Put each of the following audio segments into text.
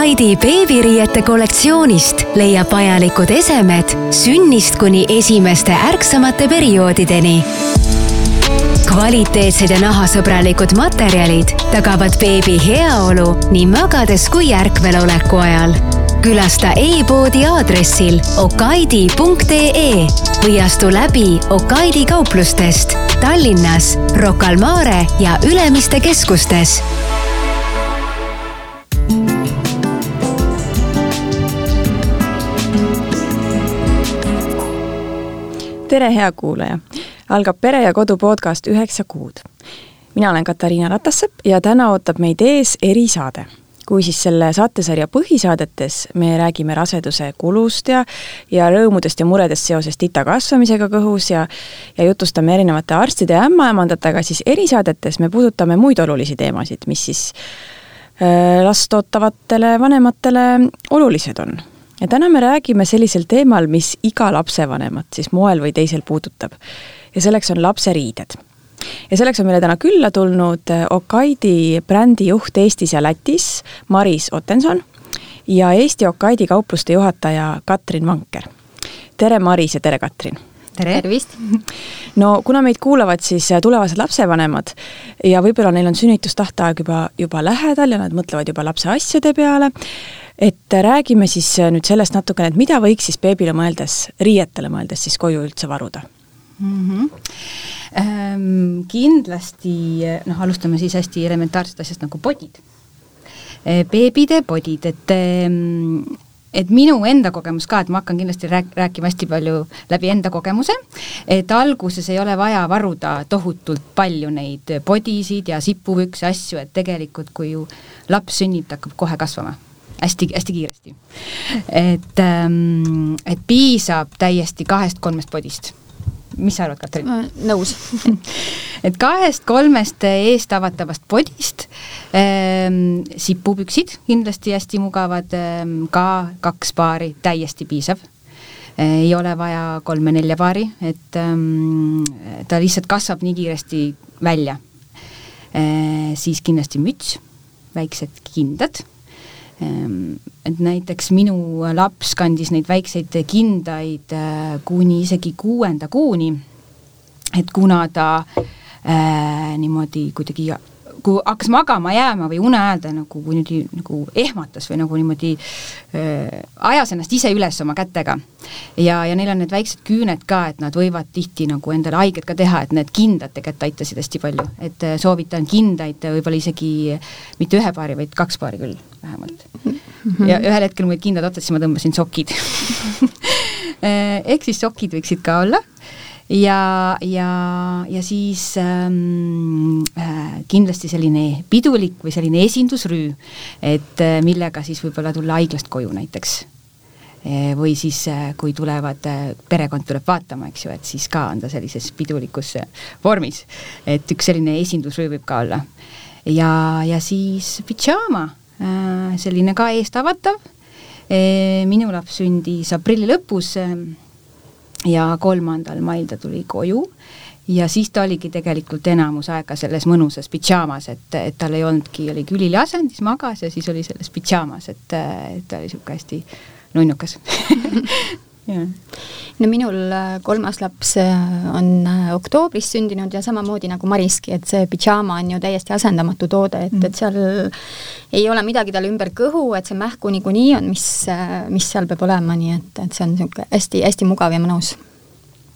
Okaidi beebiriiete kollektsioonist leiab vajalikud esemed sünnist kuni esimeste ärksamate perioodideni. kvaliteetsed ja nahasõbralikud materjalid tagavad beebi heaolu nii magades kui ärkveloleku ajal külasta e-poodi aadressil okaidi.ee või astu läbi Okaidi kauplustest Tallinnas, Rocca al Mare ja Ülemiste keskustes tere, hea kuulaja! algab Pere ja Kodu podcast Üheksa kuud. mina olen Katariina Ratassepp ja täna ootab meid ees erisaade. kui siis selle saatesarja põhisaadetes me räägime raseduse kulust ja ja rõõmudest ja muredest seoses tita kasvamisega kõhus ja ja jutustame erinevate arstide ja ämmaemandatega, siis erisaadetes me puudutame muid olulisi teemasid, mis siis äh, last ootavatele vanematele olulised on ja täna me räägime sellisel teemal, mis iga lapsevanemat siis moel või teisel puudutab. ja selleks on lapseriided. ja selleks on meile täna külla tulnud äh, Okaidi brändi juht Eestis ja Lätis, Maris Ottenson ja Eesti Okaidi kaupluste juhataja Katrin Vanker. tere, Maris ja tere, Katrin! Tere! tervist! no kuna meid kuulavad siis tulevased lapsevanemad ja võib-olla neil on sünnitustähtaeg juba, juba lähedal ja nad mõtlevad juba lapse asjade peale, et räägime siis nüüd sellest natukene, et mida võiks siis beebile mõeldes, riietele mõeldes siis koju üldse varuda mm? -hmm. Ähm, kindlasti noh, alustame siis hästi elementaarsest asjast nagu podid e,. beebide podid, et ehm, et minu enda kogemus ka, et ma hakkan kindlasti rääk-, rääkima hästi palju läbi enda kogemuse, et alguses ei ole vaja varuda tohutult palju neid podisid ja sipupükse, asju, et tegelikult kui ju laps sünnib, ta hakkab kohe kasvama hästi-hästi kiiresti. et ähm,, et piisab täiesti kahest-kolmest podist mis sa arvad, Katrin? nõus et kahest-kolmest eest avatavast podist ähm, sipupüksid kindlasti hästi mugavad ähm,, ka kaks paari täiesti piisav äh,. ei ole vaja kolme-nelja paari, et ähm, ta lihtsalt kasvab nii kiiresti välja äh,. siis kindlasti müts, väiksed kindad et näiteks minu laps kandis neid väikseid kindaid äh, kuni isegi kuuenda kuuni, et kuna ta äh, niimoodi kuidagi kui hakkas magama jääma või une ajal ta nagu niimoodi nagu ehmatas või nagu niimoodi äh, ajas ennast ise üles oma kätega. ja, ja neil on need väiksed küüned ka, et nad võivad tihti nagu endale haiget ka teha, et need kindad tegelikult aitasid hästi palju, et äh, soovitan kindaid võib-olla isegi mitte ühe paari, vaid kaks paari küll vähemalt mm. -hmm. ja ühel hetkel mul kindad otsas, siis ma tõmbasin sokid äh, ehk siis sokid võiksid ka olla ja, ja, ja siis ähm, äh, kindlasti selline pidulik või selline esindusrüü, et äh, millega siis võib-olla tulla haiglast koju näiteks e,. või siis äh,, kui tulevad äh,, perekond tuleb vaatama, eks ju, et siis ka on ta sellises pidulikus äh, vormis. et üks selline esindusrüü võib ka olla. ja, ja siis pidžaama äh,, selline ka eestavatav e,. minu laps sündis aprilli lõpus äh, ja kolmandal mail ta tuli koju ja siis ta oligi tegelikult enamus aega selles mõnusas pidžaamas, et, et tal ei olnudki, oli küliliasendis, magas ja siis oli selles pidžaamas, et, et ta oli niisugune hästi nunnukas no minul äh, kolmas laps äh, on äh, oktoobris sündinud ja samamoodi nagu Mariski, et see pidžaama on ju täiesti asendamatu toode, et mm., et seal ei ole midagi talle ümber kõhu, et see mähku niikuinii on, mis, mis seal peab olema, nii et, et see on niisugune hästi-hästi mugav ja mõnus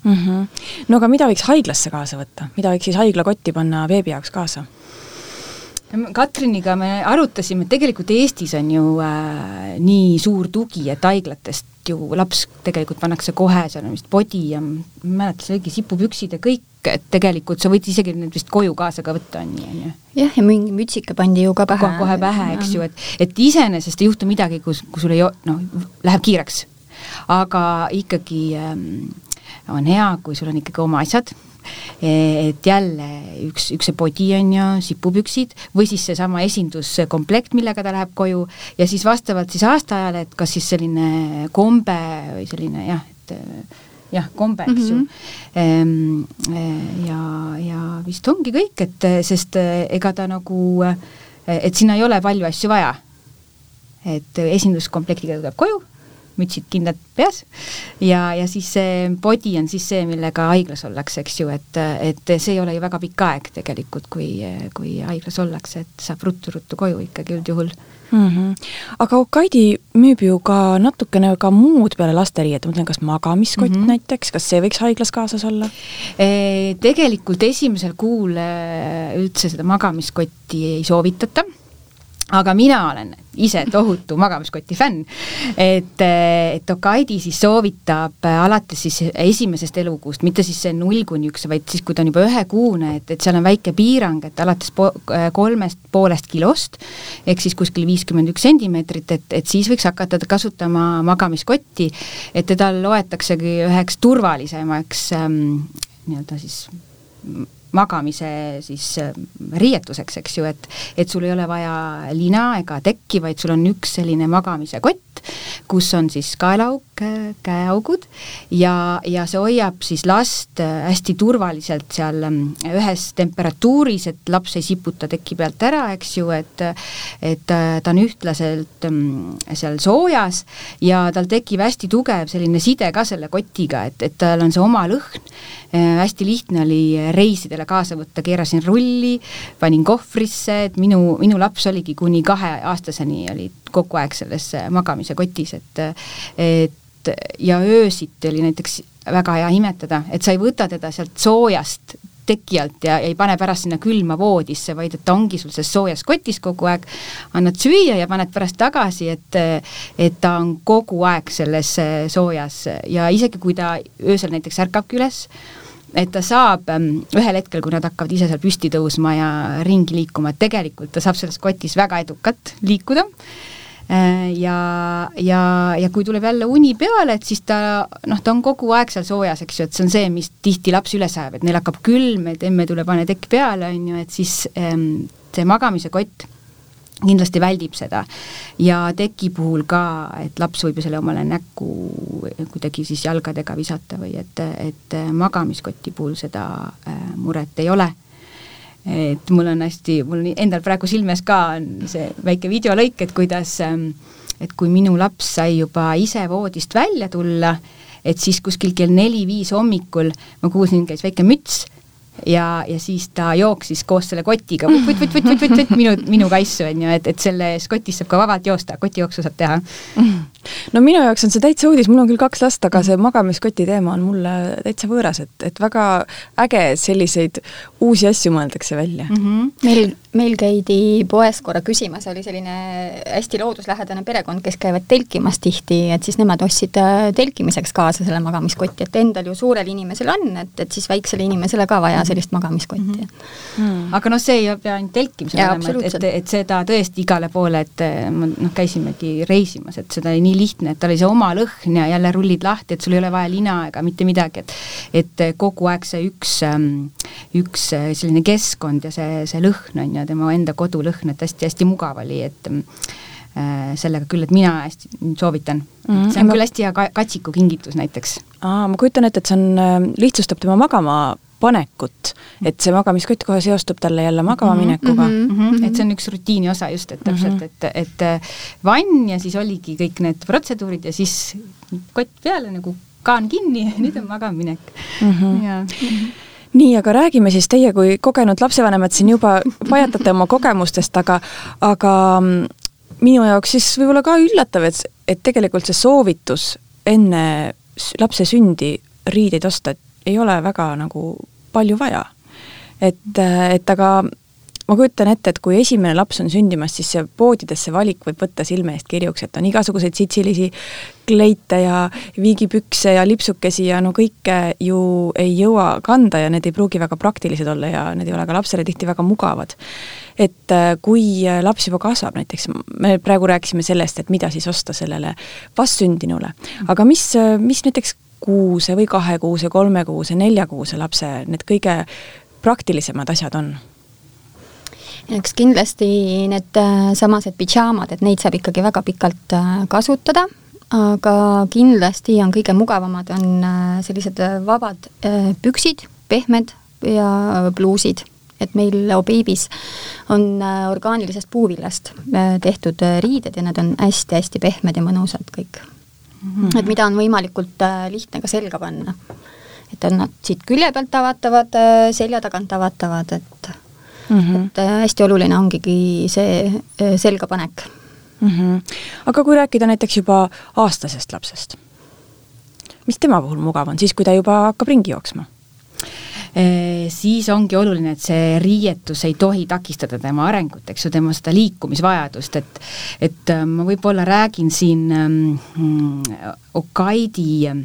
mm. -hmm. no aga mida võiks haiglasse kaasa võtta, mida võiks siis haiglakotti panna beebi jaoks kaasa? Katriniga me arutasime, tegelikult Eestis on ju äh, nii suur tugi, et haiglatest ju laps tegelikult pannakse kohe, seal on vist podi ja ma ei mäleta, see oligi sipupüksid ja kõik, et tegelikult sa võid isegi need vist koju kaasa ka võtta, on nii, on ju. jah, ja mingi mütsika pandi ju ka pähe. kohe pähe, eks ju, et, et iseenesest ei juhtu midagi, kus, kui sul ei noh, läheb kiireks. aga ikkagi ähm, on hea, kui sul on ikkagi oma asjad et jälle üks, üks see podi on ju, sipupüksid või siis seesama esinduskomplekt, millega ta läheb koju ja siis vastavalt siis aastaajale, et kas siis selline kombe või selline jah, et jah, kombe, eks mm -hmm. ju. ja, ja vist ongi kõik, et sest ega ta nagu, et sinna ei ole palju asju vaja et esinduskomplektiga tuleb koju mütsid kindlad peas ja, ja siis see body on siis see, millega haiglas ollakse, eks ju, et, et see ei ole ju väga pikk aeg tegelikult, kui, kui haiglas ollakse, et saab ruttu-ruttu koju ikkagi üldjuhul mm. -hmm. aga Okaidi müüb ju ka natukene ka muud peale lasteriiete, ma mõtlen, kas magamiskott mm -hmm. näiteks, kas see võiks haiglas kaasas olla e,? Tegelikult esimesel kuul e, üldse seda magamiskotti ei soovitata aga mina olen ise tohutu magamiskoti fänn, et, et Okaidi siis soovitab alates siis esimesest elukuust, mitte siis see null kuni üks, vaid siis, kui ta on juba ühekuune, et, et seal on väike piirang, et alates po-, kolmest poolest kilost, ehk siis kuskil viiskümmend üks sentimeetrit, et, et siis võiks hakata kasutama magamiskotti, et teda loetaksegi üheks turvalisemaks ähm, nii-öelda siis magamise siis äh, riietuseks, eks ju, et et sul ei ole vaja lina ega tekki, vaid sul on üks selline magamise kott, kus on siis kaelaauk, käeaugud ja, ja see hoiab siis last äh, hästi turvaliselt seal ähm, ühes temperatuuris, et laps ei siputa teki pealt ära, eks ju, et et äh, ta on ühtlaselt ähm, seal soojas ja tal tekib hästi tugev selline side ka selle kotiga, et, et tal on see oma lõhn Äh, hästi lihtne oli reisidele kaasa võtta, keerasin rulli, panin kohvrisse, et minu, minu laps oligi kuni kaheaastaseni oli kogu aeg selles magamise kotis, et et ja öösiti oli näiteks väga hea imetada, et sa ei võta teda sealt soojast teki alt ja ei pane pärast sinna külma voodisse, vaid et ta ongi sul selles soojas kotis kogu aeg, annad süüa ja paned pärast tagasi, et et ta on kogu aeg selles soojas. Ja isegi kui ta öösel näiteks ärkabki üles, et ta saab ähm, ühel hetkel, kui nad hakkavad ise seal püsti tõusma ja ringi liikuma, et tegelikult ta saab selles kotis väga edukalt liikuda. Äh, ja, ja, ja kui tuleb jälle uni peale, et siis ta noh, ta on kogu aeg seal soojas, eks ju, et see on see, mis tihti lapsi üles ajab, et neil hakkab külm, et emme tule pane tekk peale, on ju, et siis ähm, see magamise kott kindlasti väldib seda. ja teki puhul ka, et laps võib ju selle omale näkku kuidagi siis jalgadega visata või et, et magamiskoti puhul seda äh, muret ei ole et mul on hästi, mul endal praegu silmes ka on see väike videolõik, et kuidas, ähm, et kui minu laps sai juba ise voodist välja tulla, et siis kuskil kell neli-viis hommikul ma kuulsin, käis väike müts ja, ja siis ta jooksis koos selle kotiga vutt-vutt-vutt-vutt-vutt minu, minu kaissu, on ju, et, et selles kotis saab ka vabalt joosta, kotijooksu saab teha. no minu jaoks on see täitsa uudis, mul on küll kaks last, aga see magamiskoti teema on mulle täitsa võõras, et, et väga äge, selliseid uusi asju mõeldakse välja mm. -hmm. meil, meil käidi poes korra küsimas, oli selline hästi looduslähedane perekond, kes käivad telkimas tihti, et siis nemad ostsid äh, telkimiseks kaasa selle magamiskotti, et endal ju suurel inimesel on, et, et siis väiksele inimesele ka vaja sellist magamiskotti mm. -hmm. aga noh, see ei pea ainult telkimisel olema, et, et, et seda tõesti igale poole, et äh, noh, käisimegi reisimas, et seda nii lihtne, et tal oli see oma lõhn ja jälle rullid lahti, et sul ei ole vaja lina ega mitte midagi, et et kogu aeg see üks, ähm, üks äh, selline keskkond ja see, see lõhn on ju, tema enda kodulõhn, et hästi-hästi mugav oli, et äh, sellega küll, et mina hästi soovitan mm. -hmm. see on küll hästi hea ka katsiku kingitus näiteks. aa, ma kujutan ette, et see on, äh, lihtsustab tema magama panekut, et see magamiskott kohe seostub talle jälle magama mhm, mm. -hmm, mm -hmm. et see on üks rutiini osa just, et täpselt mm, -hmm. et, et vann ja siis oligi kõik need protseduurid ja siis kott peale nagu kaan kinni ja nüüd on magaminek mm. -hmm. ja mm -hmm nii, aga räägime siis teie kui kogenud lapsevanemad siin juba pajatate oma kogemustest, aga, aga mm, minu jaoks siis võib-olla ka üllatav, et, et tegelikult see soovitus enne lapse sündi riideid osta, et ei ole väga nagu palju vaja. et, et aga ma kujutan ette, et kui esimene laps on sündimas, siis see poodides see valik võib võtta silme eest kirjuks, et on igasuguseid sitsilisi kleite ja viigipükse ja lipsukesi ja no kõike ju ei jõua kanda ja need ei pruugi väga praktilised olla ja need ei ole ka lapsele tihti väga mugavad. et äh, kui laps juba kasvab näiteks, me praegu rääkisime sellest, et mida siis osta sellele vastsündinule, aga mis, mis näiteks kuuse või kahekuuse, kolmekuuse, neljakuuse lapse need kõige praktilisemad asjad on? eks kindlasti need äh, samased pidžaamad, et neid saab ikkagi väga pikalt äh, kasutada, aga kindlasti on kõige mugavamad, on äh, sellised vabad püksid, pehmed ja pluusid et meil Obeibis on orgaanilisest puuvillast äh, tehtud riided ja need on hästi-hästi pehmed ja mõnusad kõik mm. -hmm. et mida on võimalikult lihtne ka selga panna. et on nad siit külje pealt avatavad, selja tagant avatavad, et mm, -hmm. et hästi oluline ongigi see selgapanek mm. -hmm. aga kui rääkida näiteks juba aastasest lapsest, mis tema puhul mugav on, siis kui ta juba hakkab ringi jooksma? Siis ongi oluline, et see riietus ei tohi takistada tema arengut, eks ju, tema seda liikumisvajadust, et et äh, ma võib-olla räägin siin ähm, Okaidi äh,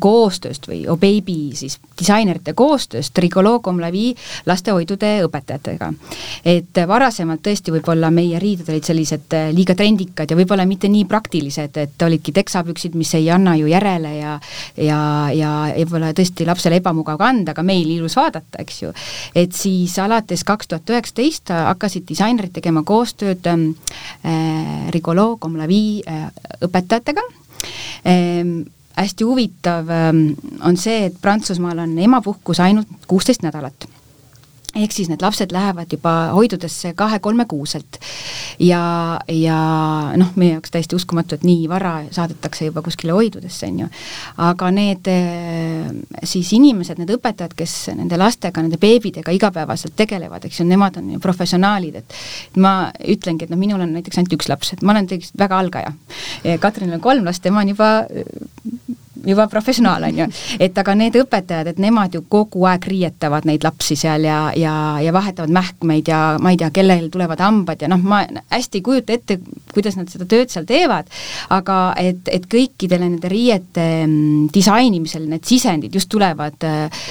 koostööst või Obaby siis disainerite koostööst Rigologom Lavi lastehoidude õpetajatega. et varasemalt tõesti võib-olla meie riided olid sellised äh, liiga trendikad ja võib-olla mitte nii praktilised, et olidki teksapüksid, mis ei anna ju järele ja ja, ja võib-olla tõesti lapsele ebamugav kanda, aga meil ilus vaadata, eks ju. et siis alates kaks tuhat üheksateist hakkasid disainerid tegema koostööd äh, Rigologom Lavi äh, õpetajatega ähm, hästi huvitav ähm, on see, et Prantsusmaal on emapuhkus ainult kuusteist nädalat ehk siis need lapsed lähevad juba hoidudesse kahe-kolmekuuselt. ja, ja noh, meie jaoks täiesti uskumatu, et nii vara saadetakse juba kuskile hoidudesse, on ju. aga need eh, siis inimesed, need õpetajad, kes nende lastega, nende beebidega igapäevaselt tegelevad, eks ju, nemad on ju professionaalid, et ma ütlengi, et noh, minul on näiteks ainult üks laps, et ma olen tegelikult väga algaja. Katrinil on kolm last, tema on juba juba professionaal, on ju. et aga need õpetajad, et nemad ju kogu aeg riietavad neid lapsi seal ja, ja, ja vahetavad mähkmeid ja ma ei tea, kellel tulevad hambad ja noh, ma hästi ei kujuta ette, kuidas nad seda tööd seal teevad, aga et, et kõikidele nende riiete mm, disainimisel need sisendid just tulevad äh,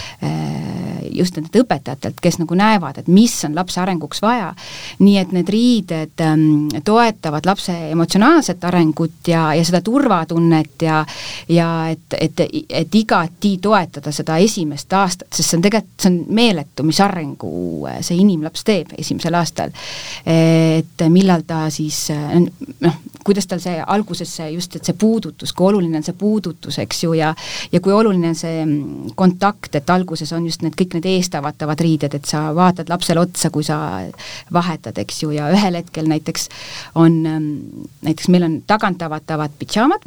just nendelt õpetajatelt, kes nagu näevad, et mis on lapse arenguks vaja. nii et need riided ähm, toetavad lapse emotsionaalset arengut ja, ja seda turvatunnet ja ja et, et, et igati toetada seda esimest aastat, sest see on tegelikult, see on meeletu, mis arengu äh, see inimlaps teeb esimesel aastal. et millal ta siis noh, kuidas tal see alguses see just, et see puudutus, kui oluline on see puudutus, eks ju, ja ja kui oluline on see mm, kontakt, et alguses on just need kõik need eestavatavad riided, et sa vaatad lapsele otsa, kui sa vahetad, eks ju, ja ühel hetkel näiteks on, mm, näiteks meil on tagantavatavad pidžaamad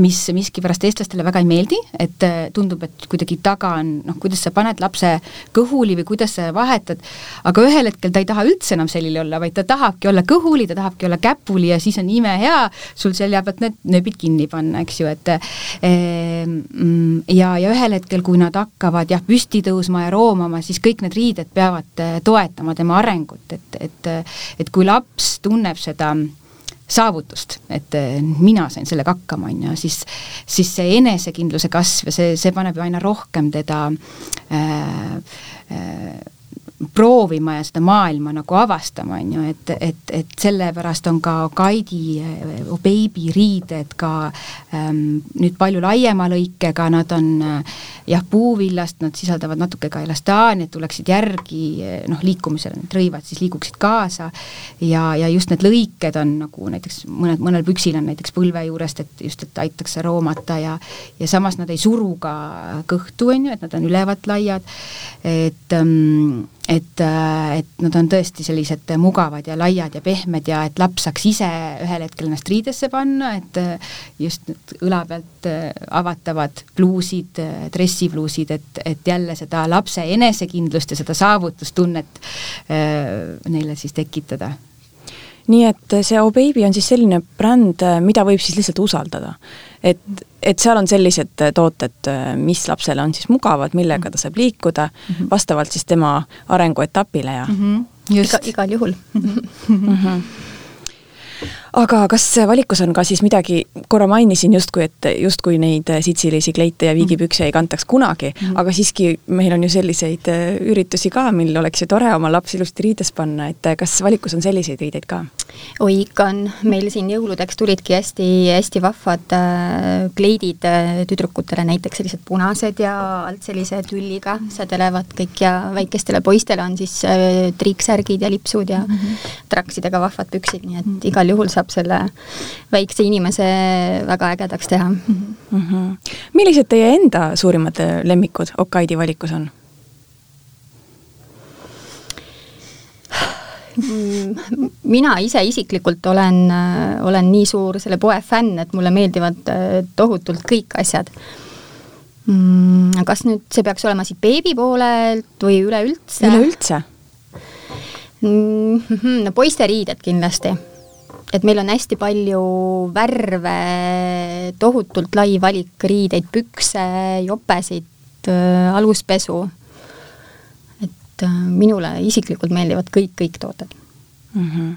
mis miskipärast eestlastele väga ei meeldi, et äh, tundub, et kuidagi taga on noh, kuidas sa paned lapse kõhuli või kuidas sa vahetad, aga ühel hetkel ta ei taha üldse enam selline olla, vaid ta tahabki olla kõhuli, ta tahabki olla käpuli ja siis on imehea sul selja pealt need nööbid kinni panna, eks ju, et ehm, ja, ja ühel hetkel, kui nad hakkavad jah, püsti tõusma ja roomama, siis kõik need riided peavad äh, toetama tema arengut, et, et et kui laps tunneb seda saavutust, et eh, mina sain sellega hakkama, on ju, siis, siis see enesekindluse kasv ja see, see paneb ju aina rohkem teda äh, äh, proovima ja seda maailma nagu avastama, on ju, et, et, et sellepärast on ka Kaidi Baby riided ka ähm, nüüd palju laiema lõikega, nad on äh, jah, puuvillast, nad sisaldavad natuke ka elastaani, et tuleksid järgi noh, liikumisel need rõivad siis liiguksid kaasa. Ja, ja just need lõiked on nagu näiteks mõned, mõnel püksil on näiteks põlve juurest, et just, et aitaks roomata ja ja samas nad ei suru ka kõhtu, on ju, et nad on ülevalt laiad, et ähm, et, äh, et nad on tõesti sellised mugavad ja laiad ja pehmed ja et laps saaks ise ühel hetkel ennast riidesse panna, et äh, just need õla pealt äh, avatavad pluusid, dressipluusid, et, et jälle seda lapse enesekindlust ja seda saavutustunnet neile siis tekitada nii et see Oh Baby on siis selline bränd, mida võib siis lihtsalt usaldada. Et, et seal on sellised tooted, mis lapsele on siis mugavad, millega ta saab liikuda mm -hmm. vastavalt siis tema arenguetapile ja mm -hmm. Just. Iga, igal juhul mm. -hmm aga kas valikus on ka siis midagi, korra mainisin justkui, et justkui neid sitsilisi kleite ja viigipükse ei kantaks kunagi mm, -hmm. aga siiski meil on ju selliseid äh, üritusi ka, mil oleks ju tore oma laps ilusti riides panna, et äh, kas valikus on selliseid riideid ka? oi, ikka on, meil siin jõuludeks tulidki hästi-hästi vahvad äh, kleidid tüdrukutele, näiteks sellised punased ja alt sellise tülliga sädelevad kõik ja väikestele poistele on siis triiksärgid ja lipsud ja mm -hmm. traksidega vahvad püksid, nii et igal juhul saab selle väikse inimese väga ägedaks teha mm. -hmm. millised teie enda suurimad lemmikud Okaidi valikus on? Mm, mina ise isiklikult olen, olen nii suur selle poe fänn, et mulle meeldivad tohutult kõik asjad mm,. kas nüüd see peaks olema siit beebi poolelt või üleüldse? üleüldse mm,? no poiste riided kindlasti et meil on hästi palju värve, tohutult lai valik riideid, pükse, jopesid, äh, aluspesu. et äh, minule isiklikult meeldivad kõik, kõik tooted mm. -hmm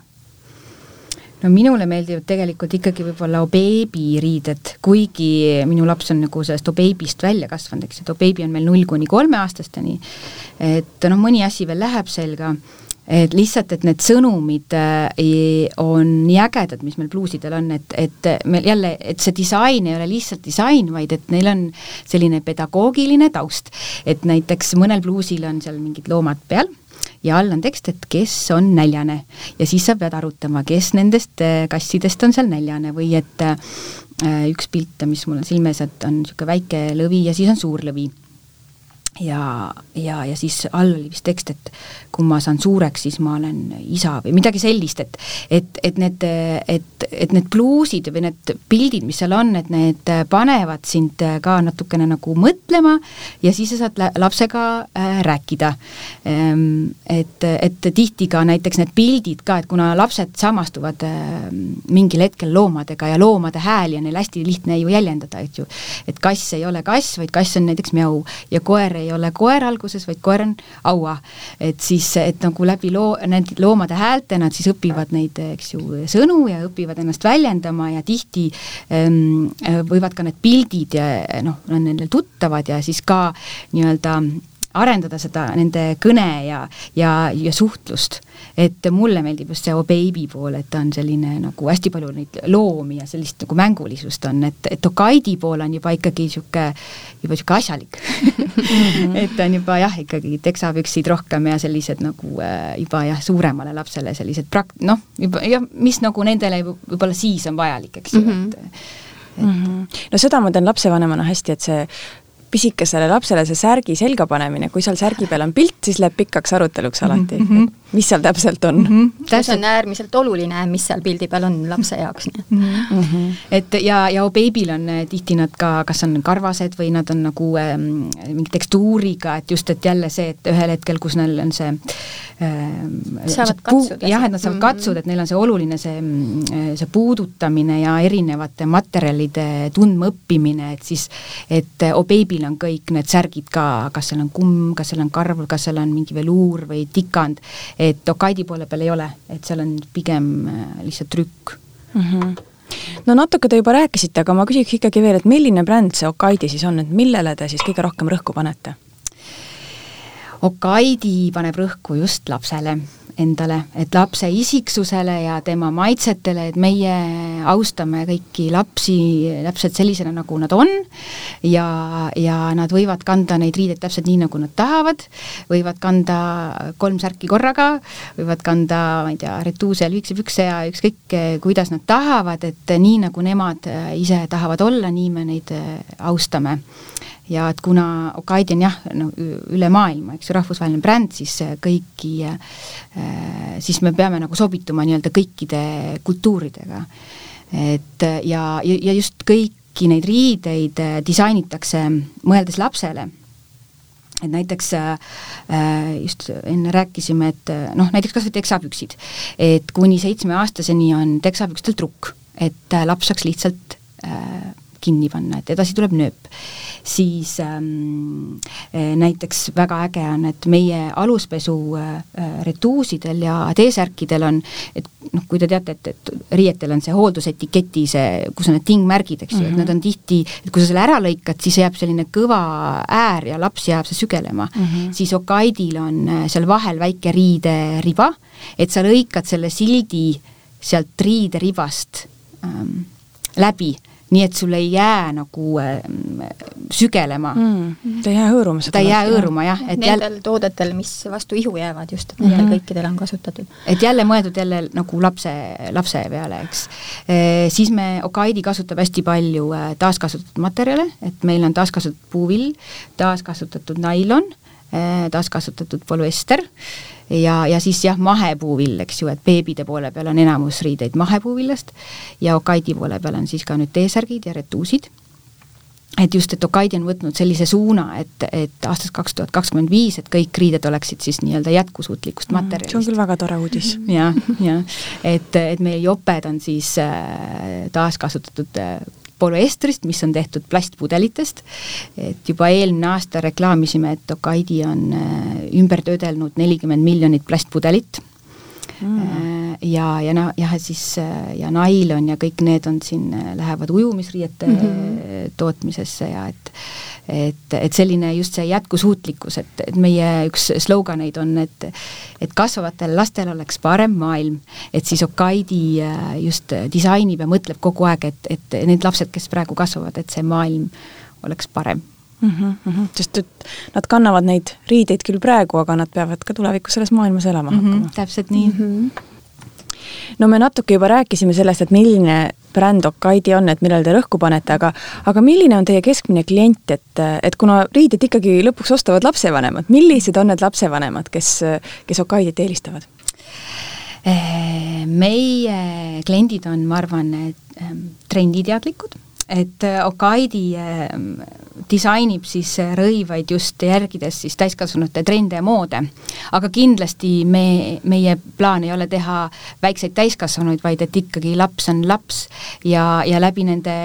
no minule meeldivad tegelikult ikkagi võib-olla beebiriided, kuigi minu laps on nagu sellest beebist välja kasvanud, eks, et beebi on meil null kuni kolmeaastasteni, et noh, mõni asi veel läheb selga et lihtsalt, et need sõnumid äh, on nii ägedad, mis meil bluusidel on, et, et meil jälle, et see disain ei ole lihtsalt disain, vaid et neil on selline pedagoogiline taust. et näiteks mõnel bluusil on seal mingid loomad peal ja all on tekst, et kes on näljane. ja siis sa pead arutama, kes nendest äh, kassidest on seal näljane või et äh, üks pilt, mis mul on silme ees, et on niisugune väike lõvi ja siis on suur lõvi ja, ja, ja siis all oli vist tekst, et kui ma saan suureks, siis ma olen isa või midagi sellist, et et, et need, et, et need bluusid või need pildid, mis seal on, et need panevad sind ka natukene nagu mõtlema ja siis sa saad lapsega äh, rääkida ähm,. et, et tihti ka näiteks need pildid ka, et kuna lapsed samastuvad äh, mingil hetkel loomadega ja loomade hääli on neil hästi lihtne ju jäljendada, et ju, et kass ei ole kass, vaid kass on näiteks mjau ja koer ei ei ole koer alguses, vaid koer on aua. et siis, et nagu läbi loo, need loomade häälte nad siis õpivad neid, eks ju, sõnu ja õpivad ennast väljendama ja tihti ähm, võivad ka need pildid ja noh, on neile tuttavad ja siis ka nii-öelda arendada seda nende kõne ja, ja, ja suhtlust et mulle meeldib just see Oh Baby pool, et ta on selline nagu hästi palju neid loomi ja sellist nagu mängulisust on, et, et Tokaidi pool on juba ikkagi niisugune, juba niisugune asjalik et ta on juba jah, ikkagi teksapüksid rohkem ja sellised nagu äh, juba jah, suuremale lapsele sellised prak-, noh, juba jah, mis nagu nendele võib-olla siis on vajalik, eks ju mm, -hmm. et et mm -hmm. no seda ma tean lapsevanemana hästi, et see pisikesele lapsele see särgi selga panemine, kui seal särgi peal on pilt, siis läheb pikaks aruteluks alati mm, -hmm. Mis seal täpselt on mm. -hmm. see on äärmiselt oluline, mis seal pildi peal on lapse jaoks, nii mm. -hmm. et ja, ja beebil on eh, tihti nad ka, kas on karvased või nad on nagu äh, mingi tekstuuriga, et just, et jälle see, et ühel hetkel, kus neil on see äh, saavad katsuda. jah, et nad saavad mm -hmm. katsuda, et neil on see oluline, see, mm, see puudutamine ja erinevate materjalide tundmaõppimine, et siis, et O Baby'l on kõik need särgid ka, kas seal on kumm, kas seal on karv, kas seal on mingi veluur või tikand, et Okaidi poole peal ei ole, et seal on pigem äh, lihtsalt trükk mm. -hmm no natuke te juba rääkisite, aga ma küsiks ikkagi veel, et milline bränd see Okaidi siis on, et millele te siis kõige rohkem rõhku panete? Okaidi paneb rõhku just lapsele endale, et lapse isiksusele ja tema maitsetele, et meie austame kõiki lapsi täpselt sellisena, nagu nad on. Ja, ja nad võivad kanda neid riideid täpselt nii, nagu nad tahavad, võivad kanda kolm särki korraga, võivad kanda, ma ei tea, retuuse ja lühikese pükse ja ükskõik, kuidas nad tahavad, et nii, nagu nemad ise tahavad olla, nii me neid austame ja et kuna Okaidi on jah, no üle maailma, eks ju, rahvusvaheline bränd, siis kõiki, äh, siis me peame nagu sobituma nii-öelda kõikide kultuuridega. et ja, ja just kõiki neid riideid äh, disainitakse mõeldes lapsele et näiteks äh, just enne rääkisime, et noh, näiteks kas või teksapüksid, et kuni seitsmeaastaseni on teksapükstel trukk, et laps saaks lihtsalt äh, kinni panna, et edasi tuleb nööp. siis ähm, eh, näiteks väga äge on, et meie aluspesu äh, retuusidel ja T-särkidel on, et noh, kui te teate, et, et riietel on see hooldusetiketi see, kus on need tingmärgid, eks ju mm, -hmm. et nad on tihti, et kui sa selle ära lõikad, siis jääb selline kõva äär ja laps jääb see sügelema mm, -hmm. siis Okaidil on äh, seal vahel väike riideriba, et sa lõikad selle sildi sealt riideribast ähm, läbi nii et sul ei jää nagu äh, sügelema mm,. ta ei jää hõõruma. ta ei jää hõõruma jah, et Nendel jälle toodetel, mis vastu ihu jäävad just, et nendel mm. kõikidel on kasutatud. et jälle mõeldud jälle nagu lapse, lapse peale, eks e,. siis me, Okaidi kasutab hästi palju äh, taaskasutatud materjale, et meil on taaskasutatud puuvill, taaskasutatud nailon taaskasutatud polüester ja, ja siis jah, mahepuuvill, eks ju, et beebide poole peal on enamus riideid mahepuuvillast ja Okaidi poole peal on siis ka nüüd T-särgid ja retuusid et just, et Okaidi on võtnud sellise suuna, et, et aastast kaks tuhat kakskümmend viis, et kõik riided oleksid siis nii-öelda jätkusuutlikust materjalist. see on küll väga tore uudis. jah, jah, et, et meie joped on siis äh, taaskasutatud äh, polüestrist, mis on tehtud plastpudelitest, et juba eelmine aasta reklaamisime, et Okaidi on äh, ümber töödelnud nelikümmend miljonit plastpudelit mm. ja, ja noh, jah, et siis ja nailon ja kõik need on siin, lähevad ujumisriiete mm -hmm. tootmisesse ja et et, et selline just see jätkusuutlikkus, et, et meie üks sloganeid on, et et kasvavatel lastel oleks parem maailm, et siis Okaidi äh, just disainib ja mõtleb kogu aeg, et, et need lapsed, kes praegu kasvavad, et see maailm oleks parem mm. -hmm, sest et nad kannavad neid riideid küll praegu, aga nad peavad ka tulevikus selles maailmas elama mm -hmm, hakkama. täpselt nii mm. -hmm. No me natuke juba rääkisime sellest, et milline bränd Okaidi on, et millele te rõhku panete, aga aga milline on teie keskmine klient, et, et kuna riided ikkagi lõpuks ostavad lapsevanemad, millised on need lapsevanemad, kes, kes Okaidit eelistavad? meie kliendid on, ma arvan, trenditeadlikud et äh, Okaidi ähm, disainib siis äh, rõivaid just järgides siis täiskasvanute trende ja moode. aga kindlasti me, meie plaan ei ole teha väikseid täiskasvanuid, vaid et ikkagi laps on laps ja, ja läbi nende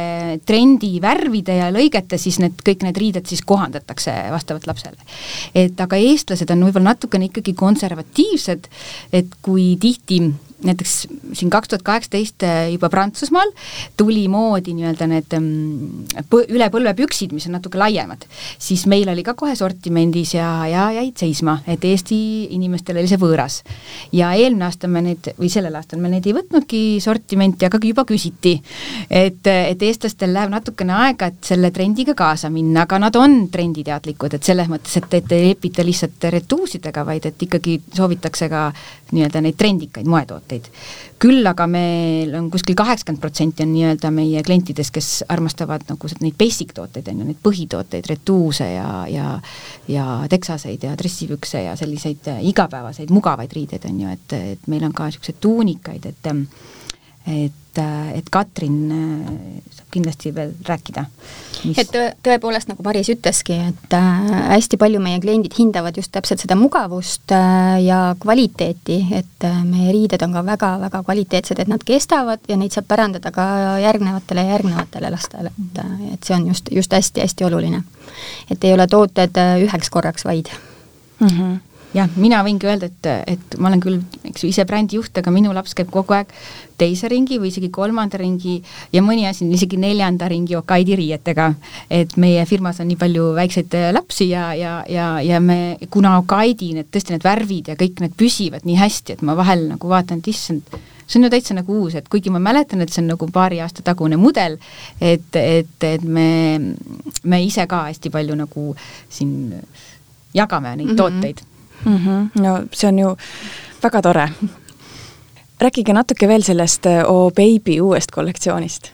trendi värvide ja lõigete siis need, kõik need riided siis kohandatakse vastavalt lapsele. et aga eestlased on võib-olla natukene ikkagi konservatiivsed, et kui tihti näiteks siin kaks tuhat kaheksateist äh, juba Prantsusmaal tuli moodi nii-öelda need mm, üle põlve püksid, mis on natuke laiemad, siis meil oli ka kohe sortimendis ja, ja jäid seisma, et Eesti inimestele oli see võõras. ja eelmine aasta me neid, või sellel aastal me neid ei võtnudki sortimenti, aga juba küsiti. et, et eestlastel läheb natukene aega, et selle trendiga kaasa minna, aga nad on trenditeadlikud, et selles mõttes, et, et ei lepita lihtsalt retuusidega, vaid et ikkagi soovitakse ka nii-öelda neid trendikaid moetooteid. Küll aga meil on kuskil kaheksakümmend protsenti on nii-öelda meie klientidest, kes armastavad nagu neid basic tooteid, on ju, neid põhitooteid, retuuse ja, ja ja teksaseid ja dressipükse ja selliseid igapäevaseid mugavaid riideid, on ju, et, et meil on ka niisuguseid tuunikaid, et et et, et Katrin äh, saab kindlasti veel rääkida. et tõepoolest, nagu Maris ütleski, et äh, hästi palju meie kliendid hindavad just täpselt seda mugavust äh, ja kvaliteeti, et meie riided on ka väga-väga kvaliteetsed, et nad kestavad ja neid saab pärandada ka järgnevatele ja järgnevatele lastele, et, et see on just, just hästi-hästi oluline. et ei ole tooted üheks korraks vaid mm. -hmm jah, mina võingi öelda, et, et ma olen küll, eks ju, ise brändijuht, aga minu laps käib kogu aeg teise ringi või isegi kolmanda ringi ja mõni asi on isegi neljanda ringi Okaidi riietega. et meie firmas on nii palju väikseid lapsi ja, ja, ja, ja me, kuna Okaidi need tõesti need värvid ja kõik need püsivad nii hästi, et ma vahel nagu vaatan, et issand, see on ju täitsa nagu uus, et kuigi ma mäletan, et see on nagu paari aasta tagune mudel, et, et, et me, me ise ka hästi palju nagu siin jagame neid mm -hmm. tooteid mm. -hmm. no see on ju väga tore. rääkige natuke veel sellest O oh Baby uuest kollektsioonist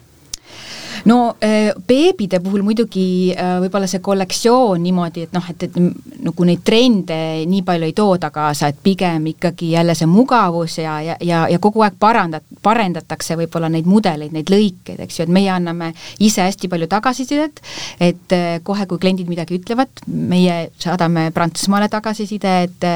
no äh, beebide puhul muidugi äh, võib-olla see kollektsioon niimoodi, et noh, et, et nagu neid trende nii palju ei tooda kaasa, et pigem ikkagi jälle see mugavus ja, ja, ja, ja kogu aeg parandat-, parendatakse võib-olla neid mudeleid, neid lõikeid, eks ju, et meie anname ise hästi palju tagasisidet, et äh, kohe, kui kliendid midagi ütlevad, meie saadame Prantsusmaale tagasiside, et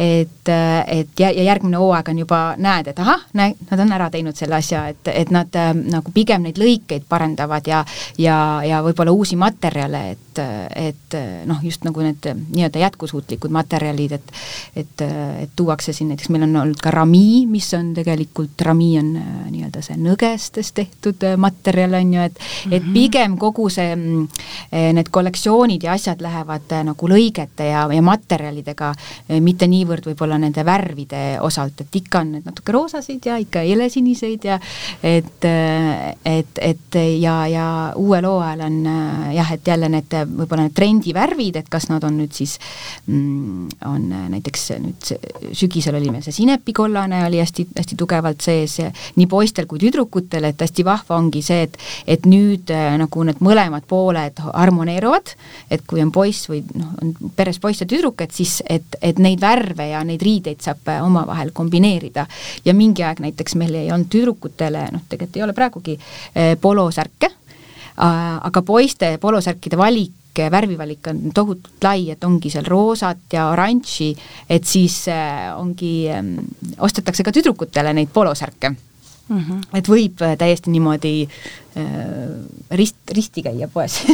et, et ja, ja järgmine hooaeg on juba, näed, et ahah, näe, nad on ära teinud selle asja, et, et nad nagu pigem neid lõikeid parendavad arendavad ja ja, ja võib-olla uusi materjale, et, et noh, just nagu need nii-öelda jätkusuutlikud materjalid, et et, et tuuakse siin näiteks, meil on olnud ka rami, mis on tegelikult, rami on nii-öelda see nõgestest tehtud materjal, on ju, et mm -hmm. et mhm. pigem kogu see, need kollektsioonid ja asjad lähevad nagu lõigete ja, ja materjalidega, mitte niivõrd võib-olla nende värvide osalt, et ikka on need natuke roosasid ja ikka helesiniseid ja et, et, et ja ja, ja uuel hooajal on äh, jah, et jälle need võib-olla need trendivärvid, et kas nad on nüüd siis mm, on näiteks nüüd sügisel oli meil see sinepikollane oli hästi, hästi tugevalt sees nii poistel kui tüdrukutel, et hästi vahva ongi see, et et nüüd äh, nagu need mõlemad pooled harmoneeruvad, et kui on poiss või noh, on peres poiss ja tüdruk, et siis, et, et neid värve ja neid riideid saab äh, omavahel kombineerida. ja mingi aeg näiteks meil ei olnud tüdrukutele, noh, tegelikult ei ole praegugi eh, polosärke, aga poiste polosärkide valik värvivalik on tohutult lai, et ongi seal roosat ja oranži, et siis eh, ongi, ostetakse ka tüdrukutele neid polosärke mm. -hmm. et võib täiesti niimoodi rist, risti käia poes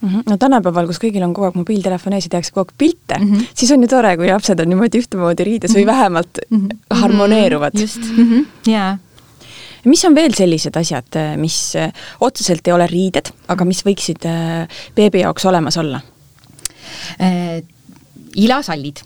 Mm -hmm. no tänapäeval, kus kõigil on kogu aeg mobiiltelefon ees ja tehakse kogu aeg pilte mm, -hmm. siis on ju tore, kui lapsed on niimoodi ühtemoodi riides mm -hmm. või mhm. vähemalt mm -hmm. harmoneeruvad. just mm, -hmm. jaa mis on veel sellised asjad, mis otseselt ei ole riided, aga mis võiksid äh, beebi jaoks olemas olla? Äh, ilasallid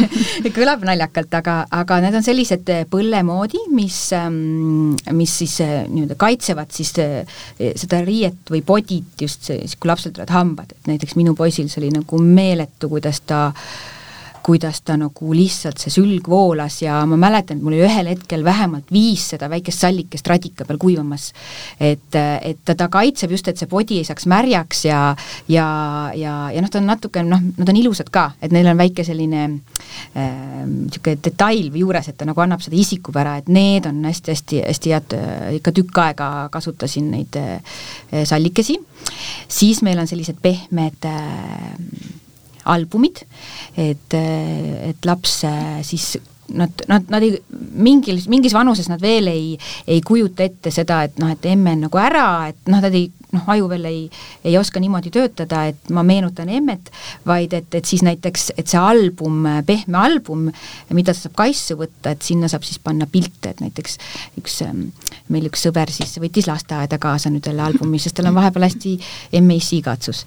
kõlab naljakalt, aga, aga need on sellised eh, põlle moodi, mis, ähm, mis siis nii-öelda kaitsevad siis seda riiet või bodit just siis, kui lapsel tulevad hambad, et näiteks minu poisil see oli nagu meeletu, kuidas ta äh, kuidas ta nagu lihtsalt, see sülg voolas ja ma mäletan, et mul oli ühel hetkel vähemalt viis seda väikest sallikest radika peal kuivamas. et, et ta, ta kaitseb just, et see podi ei saaks märjaks ja, ja, ja, ja noh, ta on natuke noh, nad on ilusad ka, et neil on väike selline niisugune äh, detail juures, et ta nagu annab seda isikupära, et need on hästi-hästi-hästi head, ikka tükk aega kasutasin neid äh, sallikesi, siis meil on sellised pehmed äh, albumid, et, et laps äh, siis nad, nad, nad ei, mingil, mingis vanuses nad veel ei, ei kujuta ette seda, et noh, et emme on nagu ära, et noh, nad ei, noh, aju veel ei, ei oska niimoodi töötada, et ma meenutan emmet, vaid et, et siis näiteks, et see album, pehme album, mida saab kaisu võtta, et sinna saab siis panna pilte, et näiteks üks, ähm, meil üks sõber siis võttis lasteaeda kaasa nüüd jälle albumi, sest tal on vahepeal hästi MAC katsus.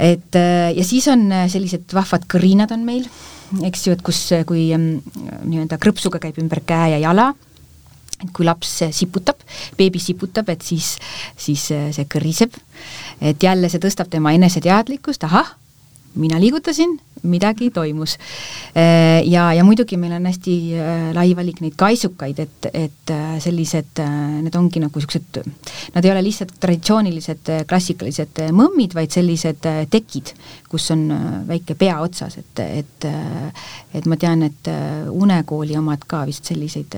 Et äh, ja siis on äh, sellised vahvad kõrinad on meil, eks ju, et kus, äh, kui mm, nii-öelda krõpsuga käib ümber käe ja jala, kui laps siputab, beebi siputab, et siis, siis see kõriseb. et jälle see tõstab tema eneseteadlikkust, ahah, mina liigutasin, midagi toimus. Äh, ja, ja muidugi meil on hästi äh, lai valik neid kaisukaid, et, et äh, sellised, need ongi nagu niisugused, nad ei ole lihtsalt traditsioonilised klassikalised mõmmid, vaid sellised tekid, kus on väike pea otsas, et, et et ma tean, et Unekooli omad ka vist selliseid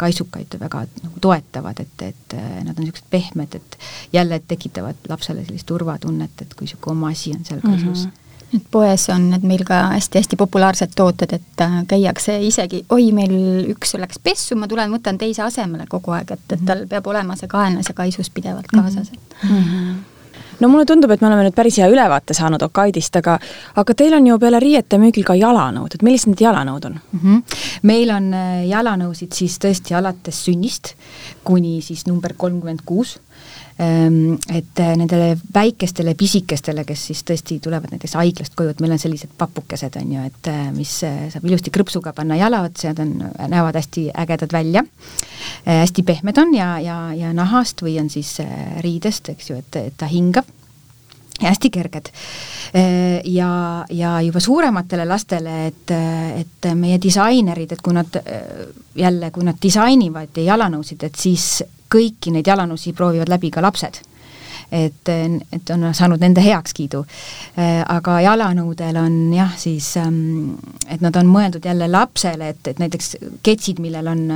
kaisukaid väga nagu toetavad, et, et nad on niisugused pehmed, et jälle tekitavad lapsele sellist turvatunnet, et kui niisugune oma asi on seal kaisus mm. -hmm et poes on need meil ka hästi-hästi populaarsed tooted, et äh, käiakse isegi, oi, meil üks läks pessu, ma tulen, võtan teise asemele kogu aeg, et, et tal peab olema see kaenlas ja kaisus pidevalt kaasas, et mm. -hmm no mulle tundub, et me oleme nüüd päris hea ülevaate saanud Okaidist, aga aga teil on ju peale riiete müügil ka jalanõud, et millised need jalanõud on mm? -hmm. meil on äh, jalanõusid siis tõesti alates sünnist kuni siis number kolmkümmend kuus et äh, nendele väikestele pisikestele, kes siis tõesti tulevad näiteks haiglast koju, et meil on sellised papukesed, on ju, et äh, mis äh, saab ilusti krõpsuga panna jala otsa nad on, näevad hästi ägedad välja, hästi pehmed on ja, ja, ja nahast või on siis riidest, eks ju, et, et ta hingab hästi kerged. Ja, ja juba suurematele lastele, et, et meie disainerid, et kui nad jälle, kui nad disainivad jalanõusid, et siis kõiki neid jalanõusid proovivad läbi ka lapsed et, et on saanud nende heakskiidu. aga jalanõudel on jah, siis, ähm, et nad on mõeldud jälle lapsele, et, et näiteks ketsid, millel on,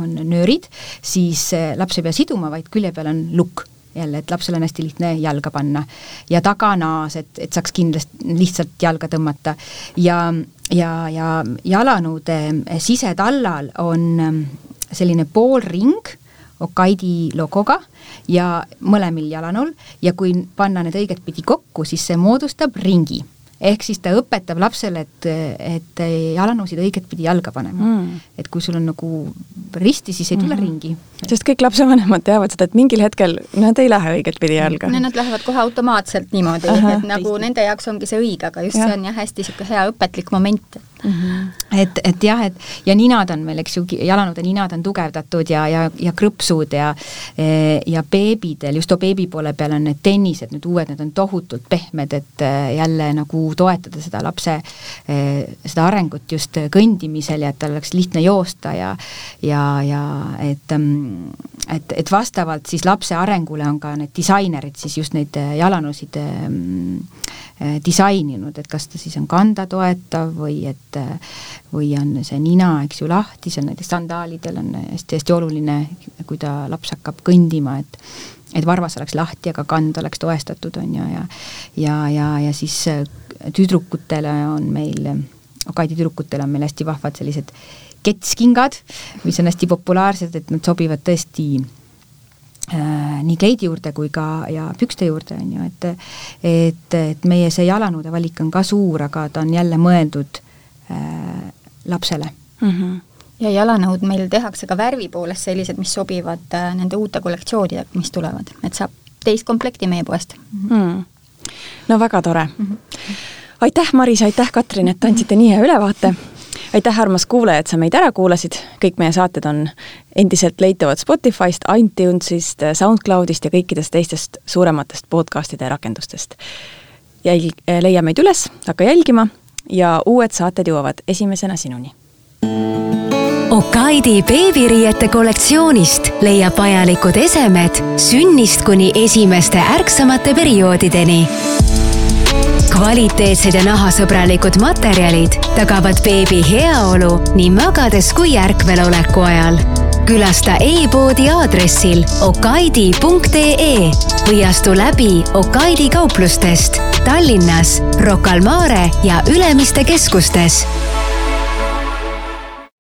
on nöörid, siis laps ei pea siduma, vaid külje peal on lukk jälle, et lapsel on hästi lihtne jalga panna. ja taganaas, et, et saaks kindlasti lihtsalt jalga tõmmata. Ja, ja, ja jalanõude sisetallal on ähm, selline poolring Okaidi logoga ja mõlemil jalanõul ja kui panna need õigetpidi kokku, siis see moodustab ringi ehk siis ta õpetab lapsele, et, et jalanõusid õigetpidi jalga panema mm.. et kui sul on nagu risti, siis ei tule mm -hmm. ringi. sest kõik lapsevanemad teavad seda, et mingil hetkel nad ei lähe õigetpidi jalga. no nad lähevad kohe automaatselt niimoodi, et nagu nende jaoks ongi see õige, aga just ja. see on jah, hästi niisugune hea õpetlik moment. Mm. -hmm. et, et jah, et ja ninad on meil, eks ju, jalanõude ninad on tugevdatud ja, ja, ja krõpsud ja ja beebidel, just beebi poole peal on need tennised, nüüd uued, need on tohutult pehmed, et jälle nagu toetada seda lapse, seda arengut just kõndimisel ja et tal oleks lihtne joosta ja ja, ja et, et, et vastavalt siis lapse arengule on ka need disainerid siis just neid jalanõusid Äh, disaininud, et kas ta siis on kanda toetav või et või on see nina, eks ju, lahti, see on näiteks sandaalidel on hästi-hästi oluline, kui ta laps hakkab kõndima, et et varvas oleks lahti, aga kand oleks toestatud, on ju, ja ja, ja, ja siis äh, tüdrukutele on meil, Okaidi tüdrukutel on meil hästi vahvad sellised ketskingad, mis on hästi populaarsed, et nad sobivad tõesti Äh, nii kleidi juurde kui ka, ja pükste juurde, on ju, et et, et meie see jalanõude valik on ka suur, aga ta on jälle mõeldud äh, lapsele mm. -hmm ja jalanõud meil tehakse ka värvi poolest sellised, mis sobivad äh, nende uute kollektsioonidega, mis tulevad, et saab teist komplekti meie poest mm. -hmm. no väga tore mm. -hmm. aitäh, Maris, aitäh, Katrin, et andsite nii hea ülevaate aitäh, armas kuulaja, et sa meid ära kuulasid, kõik meie saated on endiselt leitavad Spotify'st, iTunes'ist, SoundCloud'ist ja kõikidest teistest suurematest podcast'ide rakendustest. jälg-, leia meid üles, hakka jälgima ja uued saated jõuavad esimesena sinuni. Okaidi beebiriiete kollektsioonist leiab vajalikud esemed sünnist kuni esimeste ärksamate perioodideni kvaliteetsed ja nahasõbralikud materjalid tagavad beebi heaolu nii magades kui ärkveloleku ajal. Külasta e-poodi aadressil okaidi.ee või astu läbi Okaidi kauplustest Tallinnas, Rocca al Mare ja Ülemiste keskustes